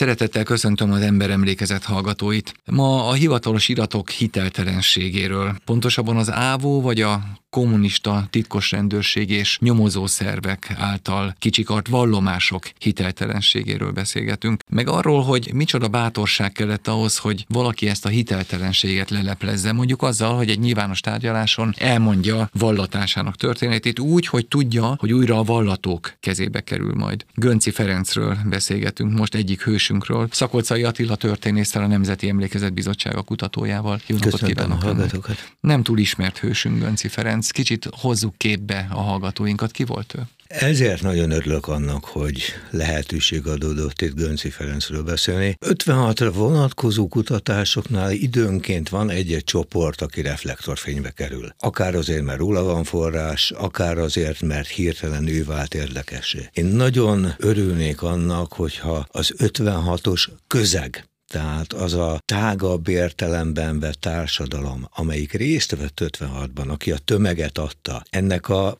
Szeretettel köszöntöm az emberemlékezet hallgatóit. Ma a hivatalos iratok hiteltelenségéről, pontosabban az ÁVÓ vagy a kommunista titkos rendőrség és nyomozó szervek által kicsikart vallomások hiteltelenségéről beszélgetünk, meg arról, hogy micsoda bátorság kellett ahhoz, hogy valaki ezt a hiteltelenséget leleplezze, mondjuk azzal, hogy egy nyilvános tárgyaláson elmondja vallatásának történetét úgy, hogy tudja, hogy újra a vallatók kezébe kerül majd. Gönci Ferencről beszélgetünk most egyik hősünkről, Szakolcai Attila történésszel a Nemzeti Emlékezet Bizottsága kutatójával. Jó napot kívánok! Nem túl ismert hősünk Gönci Ferenc, kicsit hozzuk képbe a hallgatóinkat. Ki volt ő? Ezért nagyon örülök annak, hogy lehetőség adódott itt Gönci Ferencről beszélni. 56-ra vonatkozó kutatásoknál időnként van egy-egy csoport, aki reflektorfénybe kerül. Akár azért, mert róla van forrás, akár azért, mert hirtelen ő vált érdekesé. Én nagyon örülnék annak, hogyha az 56-os közeg tehát az a tágabb értelemben vett társadalom, amelyik részt vett 56-ban, aki a tömeget adta, ennek a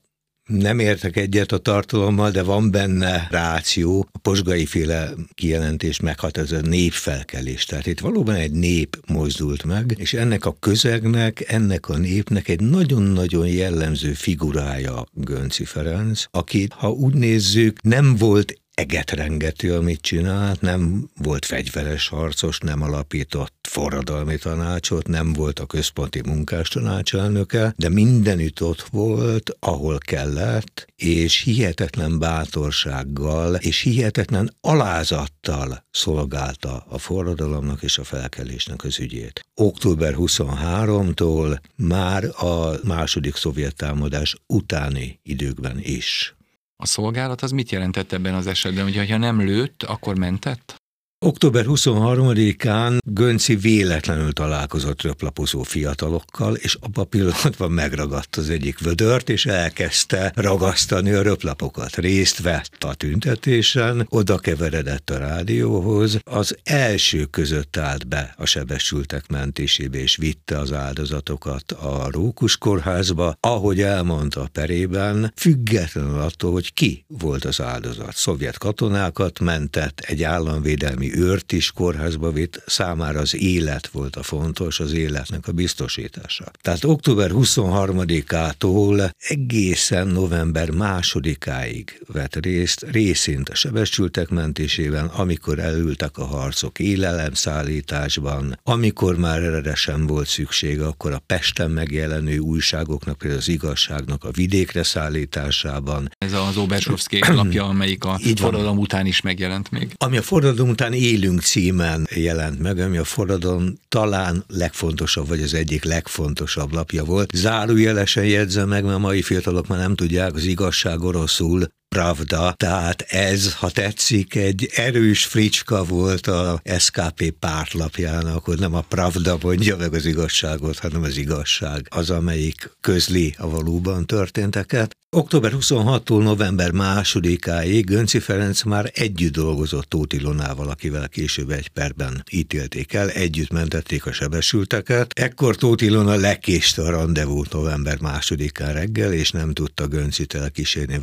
nem értek egyet a tartalommal, de van benne ráció, a posgai féle kijelentés meghatároz a népfelkelés. Tehát itt valóban egy nép mozdult meg, és ennek a közegnek, ennek a népnek egy nagyon-nagyon jellemző figurája Gönci Ferenc, aki, ha úgy nézzük, nem volt egetrengető, amit csinált, nem volt fegyveres harcos, nem alapított forradalmi tanácsot, nem volt a központi munkástanácselnöke, de mindenütt ott volt, ahol kellett, és hihetetlen bátorsággal és hihetetlen alázattal szolgálta a forradalomnak és a felkelésnek az ügyét. Október 23-tól már a második szovjet támadás utáni időkben is. A szolgálat az mit jelentett ebben az esetben, hogy ha nem lőtt, akkor mentett? Október 23-án Gönci véletlenül találkozott röplapozó fiatalokkal, és abban a pillanatban megragadt az egyik vödört, és elkezdte ragasztani a röplapokat. Részt vett a tüntetésen, oda keveredett a rádióhoz, az első között állt be a sebesültek mentésébe, és vitte az áldozatokat a Rókus kórházba, ahogy elmondta perében, függetlenül attól, hogy ki volt az áldozat. Szovjet katonákat mentett, egy államvédelmi őrt is kórházba vitt, számára az élet volt a fontos, az életnek a biztosítása. Tehát október 23-ától egészen november másodikáig vett részt, részint a sebesültek mentésében, amikor elültek a harcok élelemszállításban, amikor már erre sem volt szükség, akkor a Pesten megjelenő újságoknak, például az igazságnak a vidékre szállításában. Ez az Obersovszki lapja, amelyik a forradalom után is megjelent még. Ami a forradalom után élünk címen jelent meg, ami a forradalom talán legfontosabb, vagy az egyik legfontosabb lapja volt. Zárójelesen jegyzem meg, mert a mai fiatalok már nem tudják, az igazság oroszul Pravda, tehát ez, ha tetszik, egy erős fricska volt a SKP pártlapjának, hogy nem a Pravda mondja meg az igazságot, hanem az igazság az, amelyik közli a valóban történteket. Október 26-tól november 2-áig Gönci Ferenc már együtt dolgozott Tóth Ilonával, akivel később egy perben ítélték el, együtt mentették a sebesülteket. Ekkor Tóth Ilona lekéste a rendezvút november 2-án reggel, és nem tudta Göncit elkísérni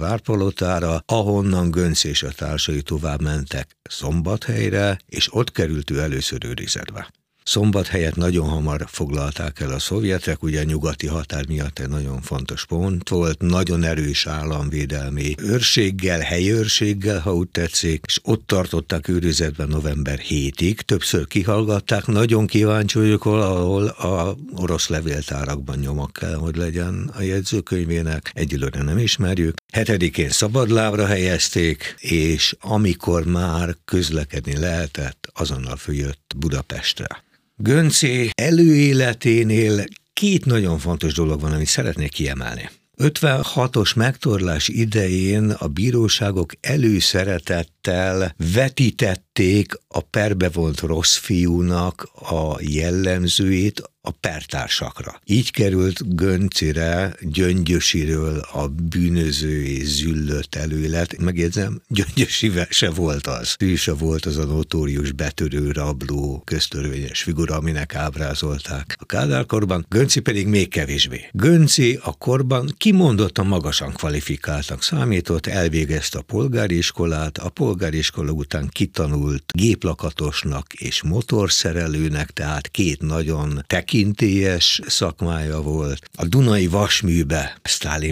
Várpalotára, ahonnan Gönc és a társai tovább mentek Szombathelyre, és ott került ő először őrizetbe. Szombat helyett nagyon hamar foglalták el a szovjetek, ugye a nyugati határ miatt egy nagyon fontos pont volt, nagyon erős államvédelmi őrséggel, helyőrséggel, ha úgy tetszik, és ott tartották őrizetben november 7-ig, többször kihallgatták, nagyon kíváncsi vagyok ahol a orosz levéltárakban nyomok kell, hogy legyen a jegyzőkönyvének, egyelőre nem ismerjük. Hetedikén szabadlábra helyezték, és amikor már közlekedni lehetett, azonnal följött Budapestre. Gönci előéleténél két nagyon fontos dolog van, amit szeretnék kiemelni. 56-os megtorlás idején a bíróságok előszeretettel vetítették a perbevont rossz fiúnak a jellemzőit, a pertársakra. Így került Göncire Gyöngyösiről a bűnöző és züllött előlet. Megjegyzem, Gyöngyösivel se volt az. Ő se volt az a notórius betörő, rabló, köztörvényes figura, aminek ábrázolták a Kádárkorban. Gönci pedig még kevésbé. Gönci a korban kimondottan magasan kvalifikáltak számított, elvégezte a polgári iskolát, a polgári iskola után kitanult géplakatosnak és motorszerelőnek, tehát két nagyon tekintélyes szakmája volt. A Dunai Vasműbe,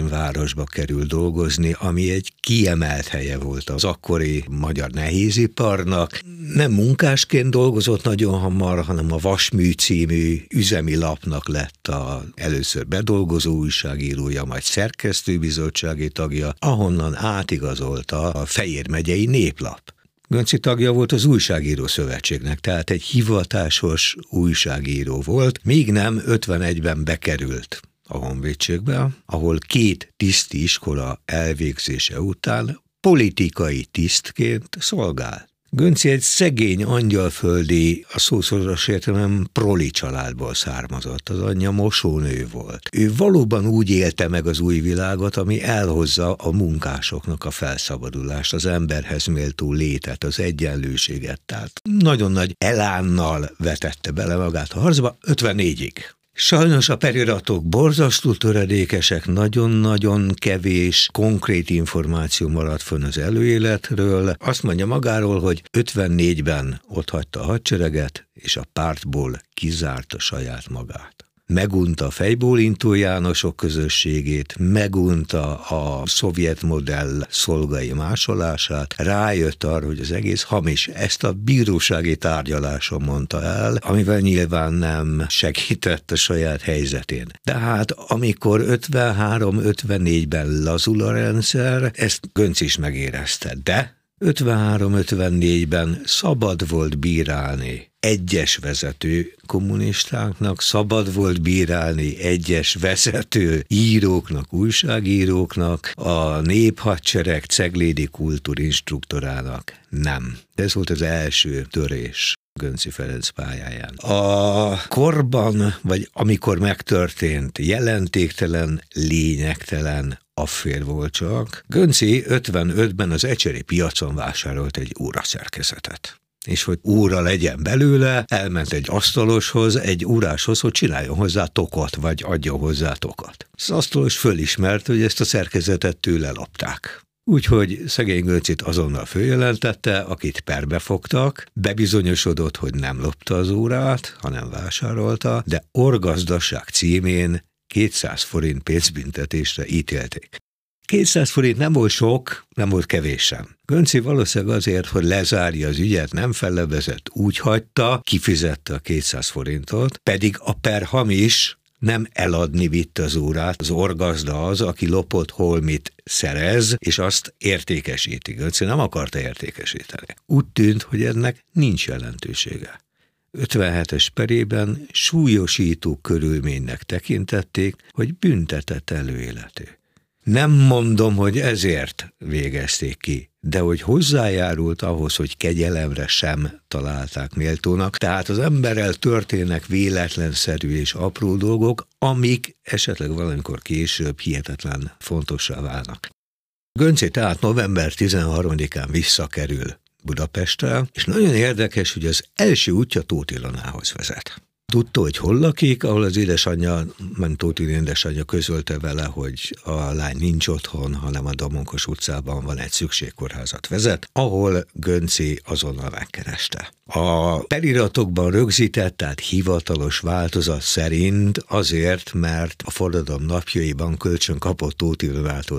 városba kerül dolgozni, ami egy kiemelt helye volt az akkori magyar nehéziparnak. Nem munkásként dolgozott nagyon hamar, hanem a Vasmű című üzemi lapnak lett a először bedolgozó újságírója, majd szerkesztőbizottsági tagja, ahonnan átigazolta a Fejér megyei néplap. Gönci tagja volt az Újságíró Szövetségnek, tehát egy hivatásos újságíró volt, még nem 51-ben bekerült a honvédségbe, ahol két tiszti iskola elvégzése után politikai tisztként szolgált. Gönci egy szegény angyalföldi, a szószoros értelem proli családból származott. Az anyja mosónő volt. Ő valóban úgy élte meg az új világot, ami elhozza a munkásoknak a felszabadulást, az emberhez méltó létet, az egyenlőséget. Tehát nagyon nagy elánnal vetette bele magát a harcba 54-ig. Sajnos a periratok borzasztó töredékesek, nagyon-nagyon kevés konkrét információ maradt fönn az előéletről. Azt mondja magáról, hogy 54-ben otthagyta a hadsereget, és a pártból kizárta saját magát megunta fejbólintó Jánosok közösségét, megunta a szovjet modell szolgai másolását, rájött arra, hogy az egész hamis. Ezt a bírósági tárgyaláson mondta el, amivel nyilván nem segített a saját helyzetén. Tehát amikor 53-54-ben lazul a rendszer, ezt Gönc is megérezte, de 53-54-ben szabad volt bírálni egyes vezető kommunistáknak, szabad volt bírálni egyes vezető íróknak, újságíróknak, a néphadsereg ceglédi kultúrinstruktorának. Nem. Ez volt az első törés. Gönci Ferenc pályáján. A korban, vagy amikor megtörtént, jelentéktelen, lényegtelen affér volt csak. Gönci 55-ben az Ecseri piacon vásárolt egy óraszerkezetet és hogy óra legyen belőle, elment egy asztaloshoz, egy óráshoz, hogy csináljon hozzá tokot, vagy adjon hozzá tokat. Az asztalos fölismert, hogy ezt a szerkezetet tőle lopták. Úgyhogy szegény Göncit azonnal följelentette, akit perbe fogtak, bebizonyosodott, hogy nem lopta az órát, hanem vásárolta, de orgazdaság címén 200 forint pénzbüntetésre ítélték. 200 forint nem volt sok, nem volt kevés sem. Gönci valószínűleg azért, hogy lezárja az ügyet, nem fellebezett, úgy hagyta, kifizette a 200 forintot, pedig a per hamis nem eladni vitt az órát, az orgazda az, aki lopott holmit szerez, és azt értékesíti. Gönci nem akarta értékesíteni. Úgy tűnt, hogy ennek nincs jelentősége. 57-es perében súlyosító körülménynek tekintették, hogy büntetett előéletű. Nem mondom, hogy ezért végezték ki, de hogy hozzájárult ahhoz, hogy kegyelemre sem találták méltónak. Tehát az emberrel történnek véletlenszerű és apró dolgok, amik esetleg valamikor később hihetetlen fontossá válnak. Gönci tehát november 13-án visszakerül Budapestre, és nagyon érdekes, hogy az első útja Tóth Ilonához vezet. Tudta, hogy hol lakik, ahol az édesanyja, Mentóti édesanyja közölte vele, hogy a lány nincs otthon, hanem a Damonkos utcában van egy szükségkórházat vezet, ahol Gönci azonnal megkereste. A periratokban rögzített, tehát hivatalos változat szerint azért, mert a forradalom napjaiban kölcsön kapott Tóti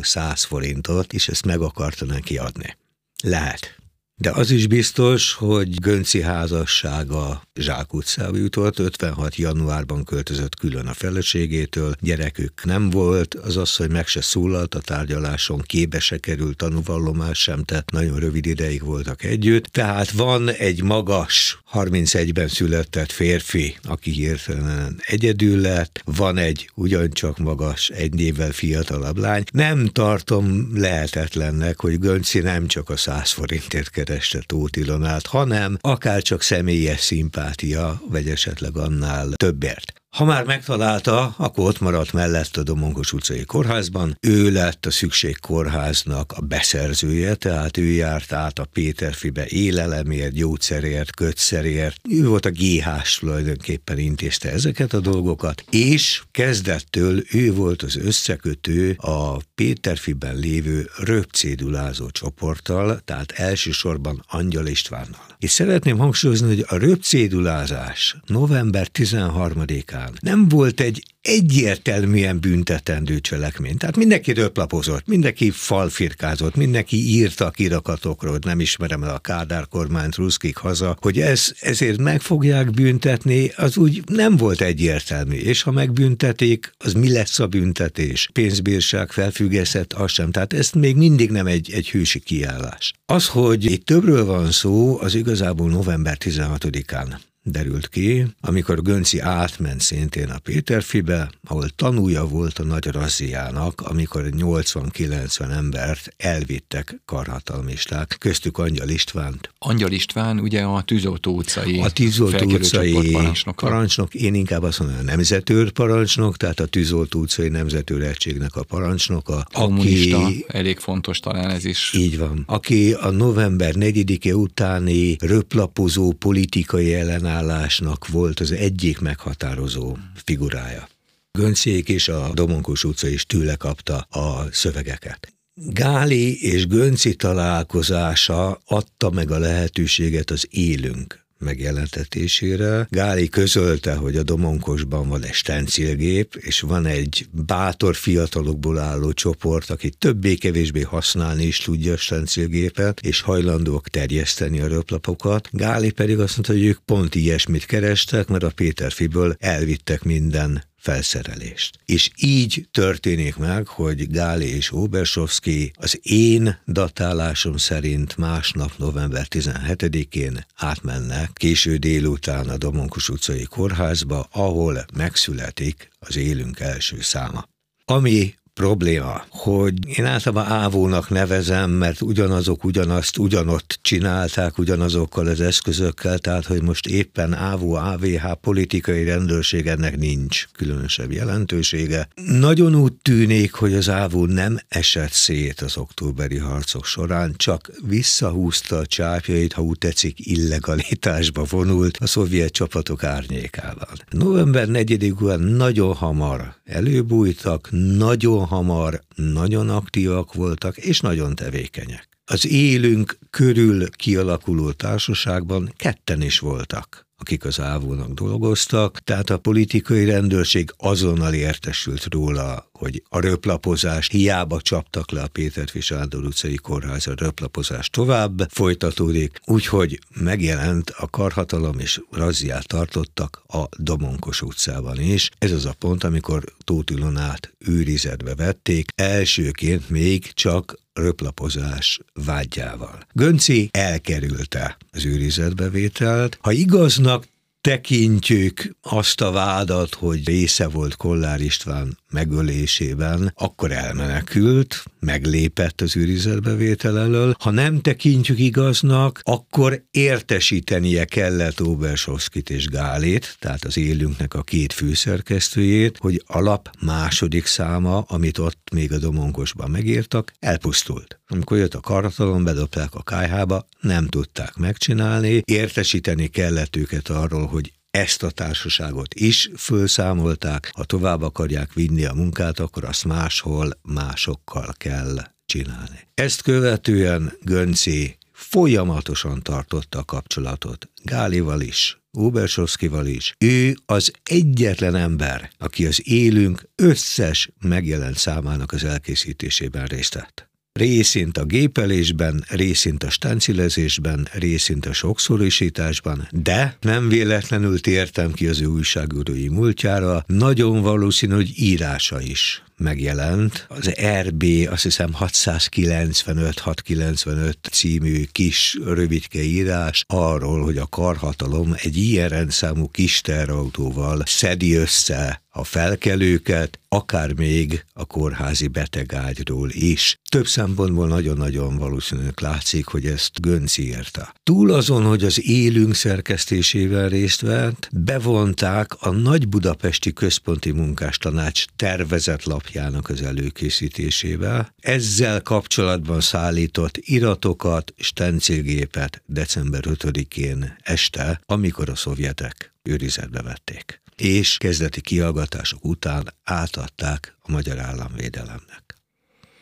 100 forintot, és ezt meg akarta neki adni. Lehet. De az is biztos, hogy Gönci házassága Zsák utcába jutott, 56. januárban költözött külön a feleségétől, gyerekük nem volt, az hogy meg se szólalt a tárgyaláson, kébe se került, tanúvallomás sem tett, nagyon rövid ideig voltak együtt, tehát van egy magas, 31-ben született férfi, aki hirtelen egyedül lett, van egy ugyancsak magas, egy évvel fiatalabb lány. Nem tartom lehetetlennek, hogy Gönci nem csak a 100 forintért kereste Tóth Ilonát, hanem akár csak személyes szimpátia, vagy esetleg annál többért. Ha már megtalálta, akkor ott maradt mellett a Domonkos utcai kórházban. Ő lett a szükségkórháznak a beszerzője, tehát ő járt át a Péterfibe élelemért, gyógyszerért, kötszerért. Ő volt a GH-s tulajdonképpen intézte ezeket a dolgokat, és kezdettől ő volt az összekötő a Péterfiben lévő röpcédulázó csoporttal, tehát elsősorban Angyal Istvánnal. És szeretném hangsúlyozni, hogy a röpcédulázás november 13-án nem volt egy egyértelműen büntetendő cselekmény. Tehát mindenki röplapozott, mindenki falfirkázott, mindenki írta kirakatokról, nem ismerem el a Kádár kormányt, ruszkik haza, hogy ez, ezért meg fogják büntetni, az úgy nem volt egyértelmű. És ha megbüntetik, az mi lesz a büntetés? Pénzbírság felfüggesztett, az sem. Tehát ez még mindig nem egy, egy hősi kiállás. Az, hogy itt többről van szó, az igazából november 16-án derült ki, amikor Gönci átment szintén a Péterfibe, ahol tanúja volt a nagy razziának, amikor 80-90 embert elvittek karhatalmisták, köztük Angyal Istvánt. Angyal István ugye a Tűzoltó utcai A Tűzoltó utcai parancsnok. parancsnok, én inkább azt mondom, a nemzetőr parancsnok, tehát a Tűzoltó utcai nemzetőr egységnek a parancsnoka. Kommunista, aki, elég fontos talán ez is. Így van. Aki a november 4-e utáni röplapozó politikai ellenállás ellenállásnak volt az egyik meghatározó figurája. Göncék és a Domonkos utca is tőle kapta a szövegeket. Gáli és Gönci találkozása adta meg a lehetőséget az élünk megjelentetésére. Gáli közölte, hogy a Domonkosban van egy stencilgép, és van egy bátor fiatalokból álló csoport, aki többé-kevésbé használni is tudja a stencilgépet, és hajlandóak terjeszteni a röplapokat. Gáli pedig azt mondta, hogy ők pont ilyesmit kerestek, mert a Péter Fiből elvittek minden felszerelést. És így történik meg, hogy Gáli és Obersovszki az én datálásom szerint másnap november 17-én átmennek késő délután a Domonkos utcai kórházba, ahol megszületik az élünk első száma. Ami probléma, hogy én általában ávónak nevezem, mert ugyanazok ugyanazt ugyanott csinálták, ugyanazokkal az eszközökkel, tehát hogy most éppen ávó, AVH politikai rendőrség ennek nincs különösebb jelentősége. Nagyon úgy tűnik, hogy az ávó nem esett szét az októberi harcok során, csak visszahúzta a csápjait, ha úgy tetszik, illegalitásba vonult a szovjet csapatok árnyékában. November 4-én nagyon hamar előbújtak, nagyon hamar, nagyon aktívak voltak, és nagyon tevékenyek. Az élünk körül kialakuló társaságban ketten is voltak akik az ávónak dolgoztak, tehát a politikai rendőrség azonnal értesült róla, hogy a röplapozás hiába csaptak le a Péter Sándor utcai kórház, a röplapozás tovább folytatódik, úgyhogy megjelent a karhatalom és razziát tartottak a Domonkos utcában is. Ez az a pont, amikor Tóth Ilonát őrizetbe vették, elsőként még csak röplapozás vágyával. Gönci elkerülte az őrizetbevételt. Ha igaznak tekintjük azt a vádat, hogy része volt Kollár István megölésében, akkor elmenekült, meglépett az őrizetbevétel elől. Ha nem tekintjük igaznak, akkor értesítenie kellett Obersovszkit és Gálét, tehát az élünknek a két főszerkesztőjét, hogy alap második száma, amit ott még a Domonkosban megírtak, elpusztult. Amikor jött a karatalon, bedobták a kájhába, nem tudták megcsinálni, értesíteni kellett őket arról, hogy ezt a társaságot is fölszámolták, ha tovább akarják vinni a munkát, akkor azt máshol másokkal kell csinálni. Ezt követően Gönci folyamatosan tartotta a kapcsolatot Gálival is, Ubersovszkival is. Ő az egyetlen ember, aki az élünk összes megjelent számának az elkészítésében részt vett részint a gépelésben, részint a stancilezésben, részint a sokszorosításban, de nem véletlenül tértem ki az ő újságírói múltjára, nagyon valószínű, hogy írása is megjelent. Az RB azt hiszem 695-695 című kis rövidke írás arról, hogy a karhatalom egy ilyen rendszámú kis terautóval szedi össze a felkelőket, akár még a kórházi betegágyról is. Több szempontból nagyon-nagyon valószínűleg látszik, hogy ezt Gönc írta. Túl azon, hogy az élünk szerkesztésével részt vett, bevonták a Nagy Budapesti Központi Munkástanács tervezett lapjának az előkészítésével. Ezzel kapcsolatban szállított iratokat, stencilgépet december 5-én este, amikor a szovjetek őrizetbe vették és kezdeti kiallgatások után átadták a magyar államvédelemnek.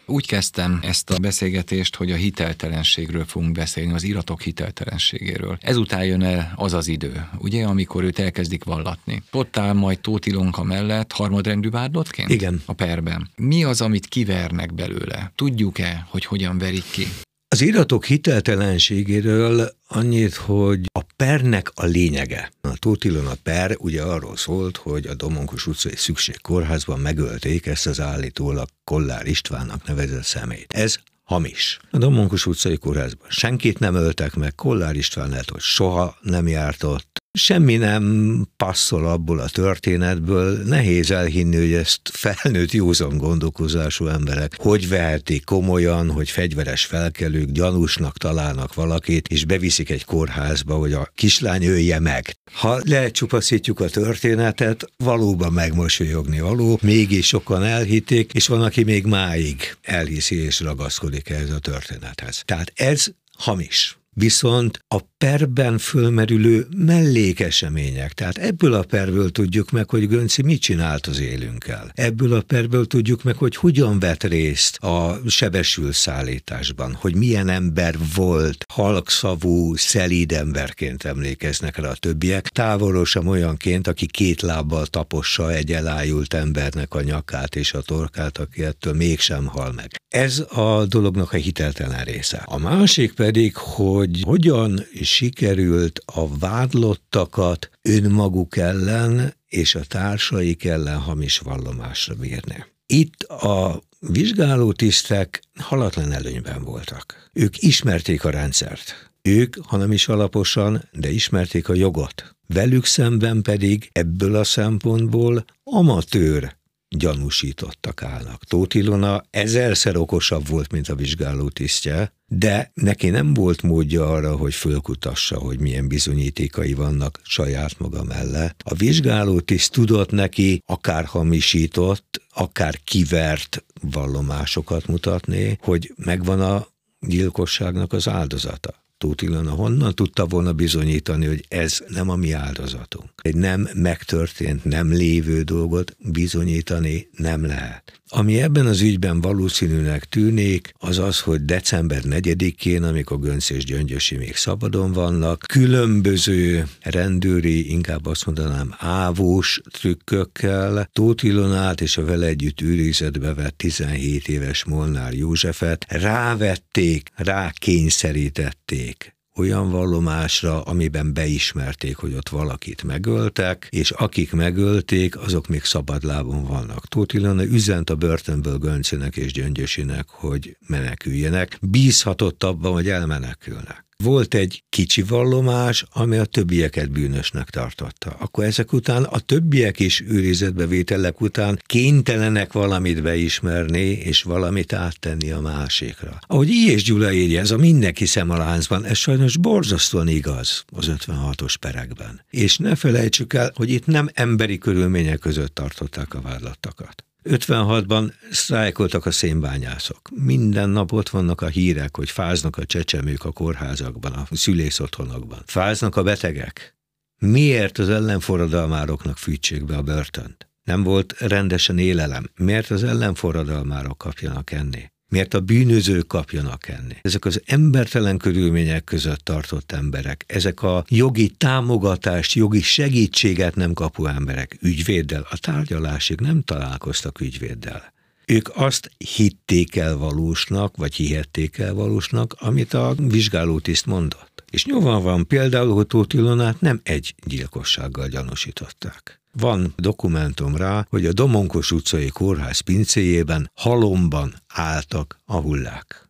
Úgy kezdtem ezt a beszélgetést, hogy a hiteltelenségről fogunk beszélni, az iratok hiteltelenségéről. Ezután jön el az az idő, ugye, amikor őt elkezdik vallatni. Ott áll majd Tóth Ilonka mellett harmadrendű vádlottként? Igen. A perben. Mi az, amit kivernek belőle? Tudjuk-e, hogy hogyan verik ki? Az iratok hiteltelenségéről annyit, hogy a pernek a lényege. A Tótilon a per ugye arról szólt, hogy a Domonkos utcai szükségkórházban megölték ezt az állítólag Kollár Istvánnak nevezett szemét. Ez hamis. A Domonkos utcai kórházban senkit nem öltek meg, Kollár István lehet, hogy soha nem járt ott, Semmi nem passzol abból a történetből, nehéz elhinni, hogy ezt felnőtt józan gondolkozású emberek hogy vehetik komolyan, hogy fegyveres felkelők gyanúsnak találnak valakit, és beviszik egy kórházba, hogy a kislány ölje meg. Ha lecsupaszítjuk a történetet, valóban megmosolyogni való, mégis sokan elhitték, és van, aki még máig elhiszi és ragaszkodik ehhez a történethez. Tehát ez hamis. Viszont a perben fölmerülő mellékesemények. Tehát ebből a perből tudjuk meg, hogy Gönci mit csinált az élünkkel. Ebből a perből tudjuk meg, hogy hogyan vett részt a sebesül szállításban, hogy milyen ember volt, halkszavú, szelíd emberként emlékeznek rá a többiek, távolosan olyanként, aki két lábbal tapossa egy elájult embernek a nyakát és a torkát, aki ettől mégsem hal meg. Ez a dolognak a hiteltelen része. A másik pedig, hogy hogyan sikerült a vádlottakat önmaguk ellen és a társaik ellen hamis vallomásra bírni. Itt a vizsgálótisztek halatlan előnyben voltak. Ők ismerték a rendszert. Ők, hanem is alaposan, de ismerték a jogot. Velük szemben pedig ebből a szempontból amatőr gyanúsítottak állnak. Tóth Ilona ezerszer okosabb volt, mint a vizsgáló tisztje, de neki nem volt módja arra, hogy fölkutassa, hogy milyen bizonyítékai vannak saját maga mellett. A vizsgáló tiszt tudott neki akár hamisított, akár kivert vallomásokat mutatni, hogy megvan a gyilkosságnak az áldozata. Tóth Ilona honnan tudta volna bizonyítani, hogy ez nem a mi áldozatunk. Egy nem megtörtént, nem lévő dolgot bizonyítani nem lehet. Ami ebben az ügyben valószínűnek tűnik, az az, hogy december 4-én, amikor Gönc és Gyöngyösi még szabadon vannak, különböző rendőri, inkább azt mondanám ávós trükkökkel Tóth Ilonát és a vele együtt őrizetbe vett 17 éves Molnár Józsefet rávették, rákényszerítették olyan vallomásra, amiben beismerték, hogy ott valakit megöltek, és akik megölték, azok még szabadlábon vannak. Tóth Ilona üzent a börtönből Göncének és Gyöngyösinek, hogy meneküljenek, bízhatott abban, hogy elmenekülnek. Volt egy kicsi vallomás, ami a többieket bűnösnek tartotta. Akkor ezek után a többiek is őrizetbevételek után kénytelenek valamit beismerni, és valamit áttenni a másikra. Ahogy I. és Gyula írja, ez a mindenki szem a láncban, ez sajnos borzasztóan igaz az 56-os perekben. És ne felejtsük el, hogy itt nem emberi körülmények között tartották a vádlattakat. 56-ban sztrájkoltak a szénbányászok. Minden nap ott vannak a hírek, hogy fáznak a csecsemők a kórházakban, a szülészotthonokban. Fáznak a betegek. Miért az ellenforradalmároknak fűtsék be a börtönt? Nem volt rendesen élelem. Miért az ellenforradalmárok kapjanak enni? Miért a bűnözők kapjanak enni. Ezek az embertelen körülmények között tartott emberek, ezek a jogi támogatást, jogi segítséget nem kapó emberek ügyvéddel, a tárgyalásig nem találkoztak ügyvéddel. Ők azt hitték el valósnak, vagy hihették el valósnak, amit a vizsgálótiszt mondott. És nyilván van például, hogy Tóth Ilonát nem egy gyilkossággal gyanúsították. Van dokumentum rá, hogy a Domonkos utcai kórház pincéjében halomban álltak a hullák.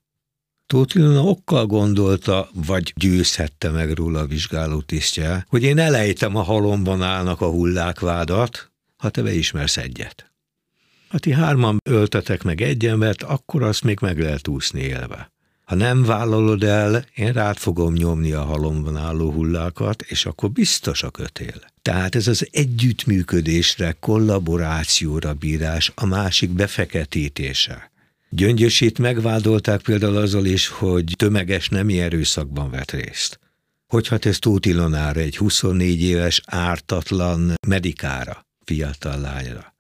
Tóth Ilona okkal gondolta, vagy győzhette meg róla a vizsgáló tisztje, hogy én elejtem a halomban állnak a hullákvádat, ha te beismersz egyet. Ha ti hárman öltetek meg egy embert, akkor azt még meg lehet úszni élve. Ha nem vállalod el, én rád fogom nyomni a halomban álló hullákat, és akkor biztos a kötél. Tehát ez az együttműködésre, kollaborációra bírás, a másik befeketítése. Gyöngyösét megvádolták például azzal is, hogy tömeges nemi erőszakban vett részt. Hogyha ez Tóth Ilonára, egy 24 éves ártatlan medikára, fiatal lányra.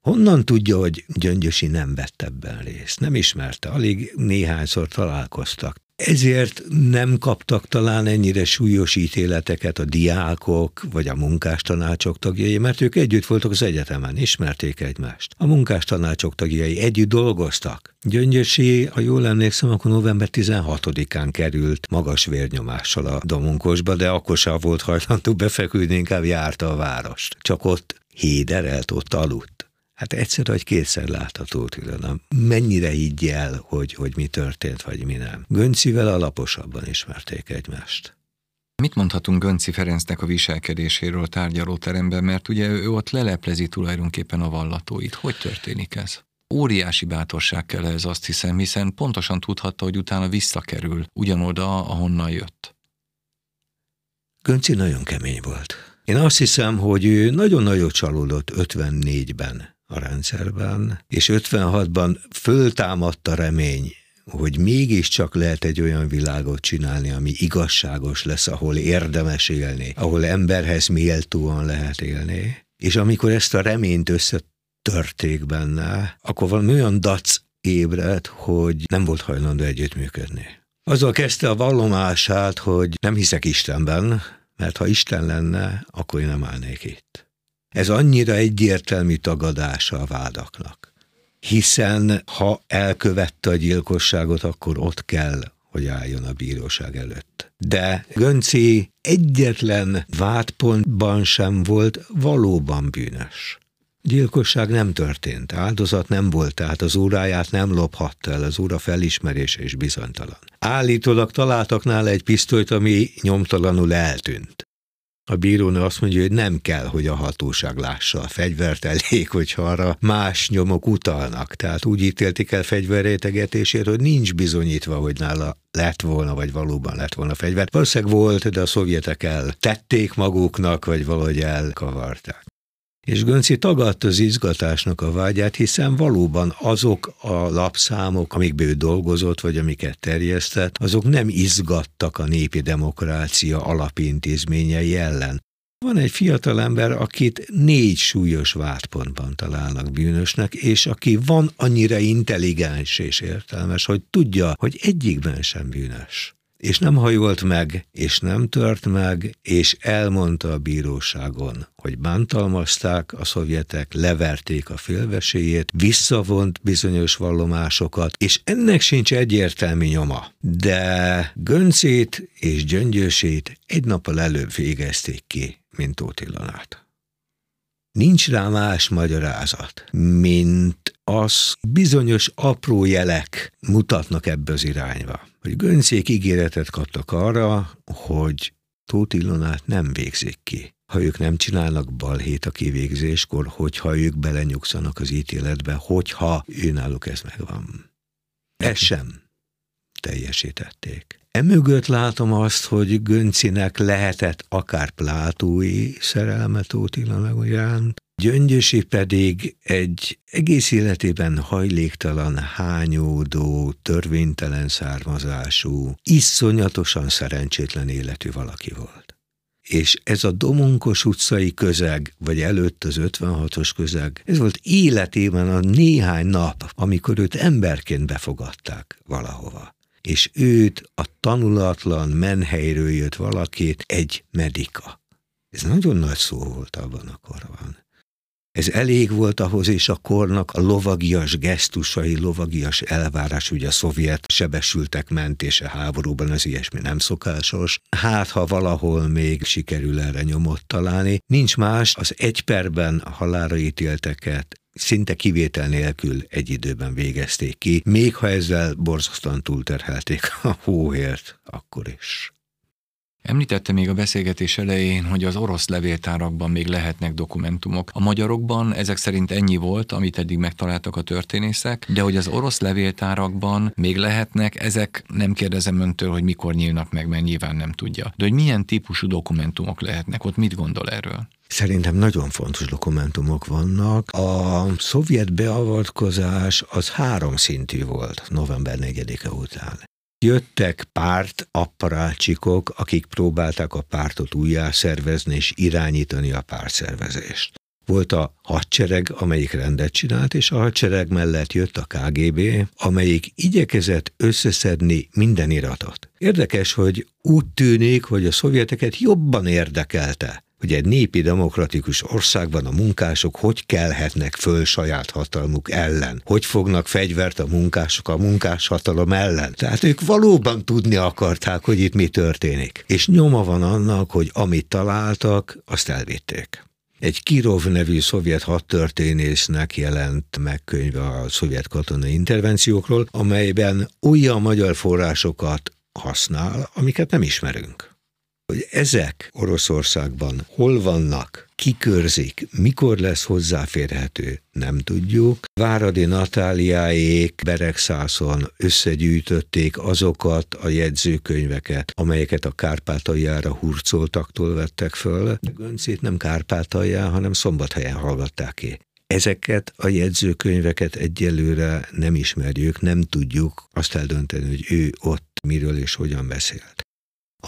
Honnan tudja, hogy Gyöngyösi nem vett ebben részt? Nem ismerte, alig néhányszor találkoztak. Ezért nem kaptak talán ennyire súlyos ítéleteket a diákok vagy a munkástanácsok tagjai, mert ők együtt voltak az egyetemen, ismerték egymást. A munkástanácsok tagjai együtt dolgoztak. Gyöngyösi, ha jól emlékszem, akkor november 16-án került magas vérnyomással a domunkosba, de akkor sem volt hajlandó befeküdni, inkább járta a várost. Csak ott héderelt, ott aludt. Hát egyszer vagy kétszer látható tőle. Mennyire higgy el, hogy, hogy mi történt, vagy mi nem. Göncivel alaposabban ismerték egymást. Mit mondhatunk Gönci Ferencnek a viselkedéséről a tárgyalóteremben, mert ugye ő ott leleplezi tulajdonképpen a vallatóit. Hogy történik ez? Óriási bátorság kell ez azt hiszem, hiszen pontosan tudhatta, hogy utána visszakerül ugyanoda, ahonnan jött. Gönci nagyon kemény volt. Én azt hiszem, hogy ő nagyon-nagyon csalódott 54-ben a rendszerben, és 56-ban föltámadt a remény, hogy mégiscsak lehet egy olyan világot csinálni, ami igazságos lesz, ahol érdemes élni, ahol emberhez méltóan lehet élni. És amikor ezt a reményt összetörték benne, akkor valami olyan dac ébredt, hogy nem volt hajlandó együttműködni. Azzal kezdte a vallomását, hogy nem hiszek Istenben, mert ha Isten lenne, akkor én nem állnék itt. Ez annyira egyértelmű tagadása a vádaknak. Hiszen ha elkövette a gyilkosságot, akkor ott kell, hogy álljon a bíróság előtt. De Gönci egyetlen vádpontban sem volt valóban bűnös. Gyilkosság nem történt, áldozat nem volt, tehát az óráját nem lophatta el, az óra felismerése is bizonytalan. Állítólag találtak nála egy pisztolyt, ami nyomtalanul eltűnt. A bírónő azt mondja, hogy nem kell, hogy a hatóság lássa a fegyvert, elég, hogyha arra más nyomok utalnak. Tehát úgy ítélték el fegyverrétegetésért, hogy nincs bizonyítva, hogy nála lett volna, vagy valóban lett volna fegyver. Valószínűleg volt, de a szovjetek el tették maguknak, vagy valahogy elkavarták. És Gönci tagadta az izgatásnak a vágyát, hiszen valóban azok a lapszámok, amikből ő dolgozott, vagy amiket terjesztett, azok nem izgattak a népi demokrácia alapintézményei ellen. Van egy fiatal ember, akit négy súlyos vádpontban találnak bűnösnek, és aki van annyira intelligens és értelmes, hogy tudja, hogy egyikben sem bűnös és nem hajolt meg, és nem tört meg, és elmondta a bíróságon, hogy bántalmazták a szovjetek, leverték a félveséjét, visszavont bizonyos vallomásokat, és ennek sincs egyértelmű nyoma. De Göncét és Gyöngyösét egy nappal előbb végezték ki, mint Tóth. Nincs rá más magyarázat, mint az bizonyos apró jelek mutatnak ebbe az irányba. Hogy Göncék ígéretet kaptak arra, hogy Tóth Ilonát nem végzik ki. Ha ők nem csinálnak balhét a kivégzéskor, hogyha ők belenyugszanak az ítéletbe, hogyha őnáluk ez megvan. Ez sem teljesítették. Emögött látom azt, hogy Göncinek lehetett akár plátói szerelme Tóth Ilona iránt, Gyöngyösi pedig egy egész életében hajléktalan, hányódó, törvénytelen származású, iszonyatosan szerencsétlen életű valaki volt. És ez a Domonkos utcai közeg, vagy előtt az 56-os közeg, ez volt életében a néhány nap, amikor őt emberként befogadták valahova és őt a tanulatlan menhelyről jött valakit egy medika. Ez nagyon nagy szó volt abban a korban. Ez elég volt ahhoz, és a kornak a lovagias gesztusai, lovagias elvárás, ugye a szovjet sebesültek mentése háborúban, az ilyesmi nem szokásos. Hát, ha valahol még sikerül erre nyomot találni, nincs más, az egy perben halára ítélteket szinte kivétel nélkül egy időben végezték ki, még ha ezzel borzasztóan túlterhelték a hóért, akkor is. Említette még a beszélgetés elején, hogy az orosz levéltárakban még lehetnek dokumentumok. A magyarokban ezek szerint ennyi volt, amit eddig megtaláltak a történészek, de hogy az orosz levéltárakban még lehetnek, ezek nem kérdezem öntől, hogy mikor nyílnak meg, mert nyilván nem tudja. De hogy milyen típusú dokumentumok lehetnek, ott mit gondol erről? Szerintem nagyon fontos dokumentumok vannak. A szovjet beavatkozás az három szintű volt november 4-e után. Jöttek párt apparácsikok, akik próbálták a pártot újjá szervezni és irányítani a pártszervezést. Volt a hadsereg, amelyik rendet csinált, és a hadsereg mellett jött a KGB, amelyik igyekezett összeszedni minden iratot. Érdekes, hogy úgy tűnik, hogy a szovjeteket jobban érdekelte hogy egy népi demokratikus országban a munkások hogy kelhetnek föl saját hatalmuk ellen, hogy fognak fegyvert a munkások a munkás hatalom ellen. Tehát ők valóban tudni akarták, hogy itt mi történik. És nyoma van annak, hogy amit találtak, azt elvitték. Egy Kirov nevű szovjet hadtörténésznek jelent meg könyve a szovjet katonai intervenciókról, amelyben olyan magyar forrásokat használ, amiket nem ismerünk hogy ezek Oroszországban hol vannak, kikörzik, mikor lesz hozzáférhető, nem tudjuk. Váradi Natáliáék Beregszászon összegyűjtötték azokat a jegyzőkönyveket, amelyeket a Kárpátaljára hurcoltaktól vettek föl. Göncét nem Kárpátalján, hanem Szombathelyen hallgatták ki. Ezeket a jegyzőkönyveket egyelőre nem ismerjük, nem tudjuk azt eldönteni, hogy ő ott miről és hogyan beszélt.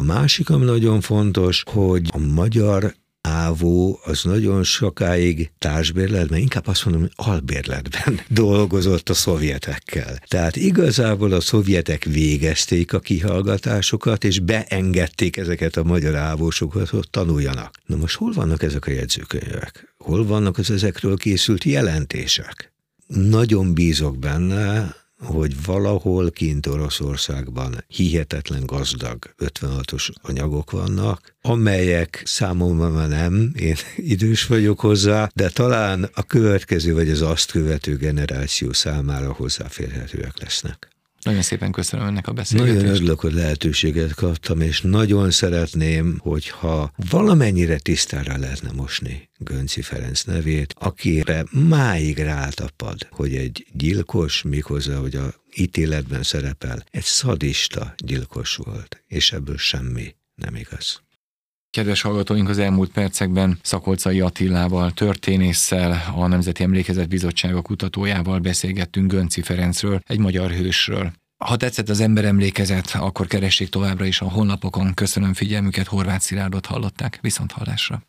A másik, ami nagyon fontos, hogy a magyar Ávó az nagyon sokáig társbérletben, inkább azt mondom, hogy albérletben dolgozott a szovjetekkel. Tehát igazából a szovjetek végezték a kihallgatásokat, és beengedték ezeket a magyar ávósokat, hogy tanuljanak. Na most hol vannak ezek a jegyzőkönyvek? Hol vannak az ezekről készült jelentések? Nagyon bízok benne, hogy valahol kint Oroszországban hihetetlen gazdag 56-os anyagok vannak, amelyek számomra már nem, én idős vagyok hozzá, de talán a következő vagy az azt követő generáció számára hozzáférhetőek lesznek. Nagyon szépen köszönöm önnek a beszélgetést. Nagyon örülök, hogy lehetőséget kaptam, és nagyon szeretném, hogyha valamennyire tisztára lehetne mosni Gönci Ferenc nevét, akire máig rátapad, hogy egy gyilkos, miközben, hogy a ítéletben szerepel, egy szadista gyilkos volt, és ebből semmi nem igaz. Kedves hallgatóink, az elmúlt percekben Szakolcai Attilával, történésszel, a Nemzeti Emlékezet Bizottsága kutatójával beszélgettünk Gönci Ferencről, egy magyar hősről. Ha tetszett az ember emlékezet, akkor keressék továbbra is a honlapokon. Köszönöm figyelmüket, Horváth Szilárdot hallották. Viszont hallásra.